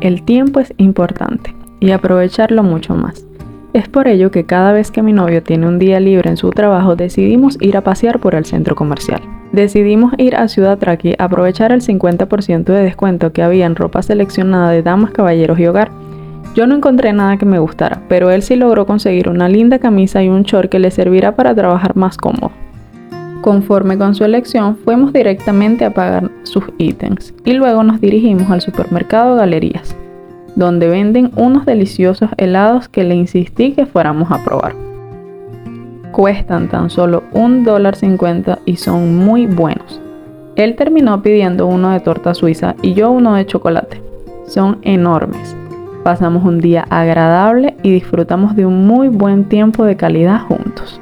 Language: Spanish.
El tiempo es importante y aprovecharlo mucho más. Es por ello que cada vez que mi novio tiene un día libre en su trabajo decidimos ir a pasear por el centro comercial. Decidimos ir a Ciudad Traqui a aprovechar el 50% de descuento que había en ropa seleccionada de damas, caballeros y hogar. Yo no encontré nada que me gustara, pero él sí logró conseguir una linda camisa y un short que le servirá para trabajar más cómodo. Conforme con su elección, fuimos directamente a pagar sus ítems y luego nos dirigimos al supermercado Galerías, donde venden unos deliciosos helados que le insistí que fuéramos a probar. Cuestan tan solo $1.50 y son muy buenos. Él terminó pidiendo uno de torta suiza y yo uno de chocolate. Son enormes. Pasamos un día agradable y disfrutamos de un muy buen tiempo de calidad juntos.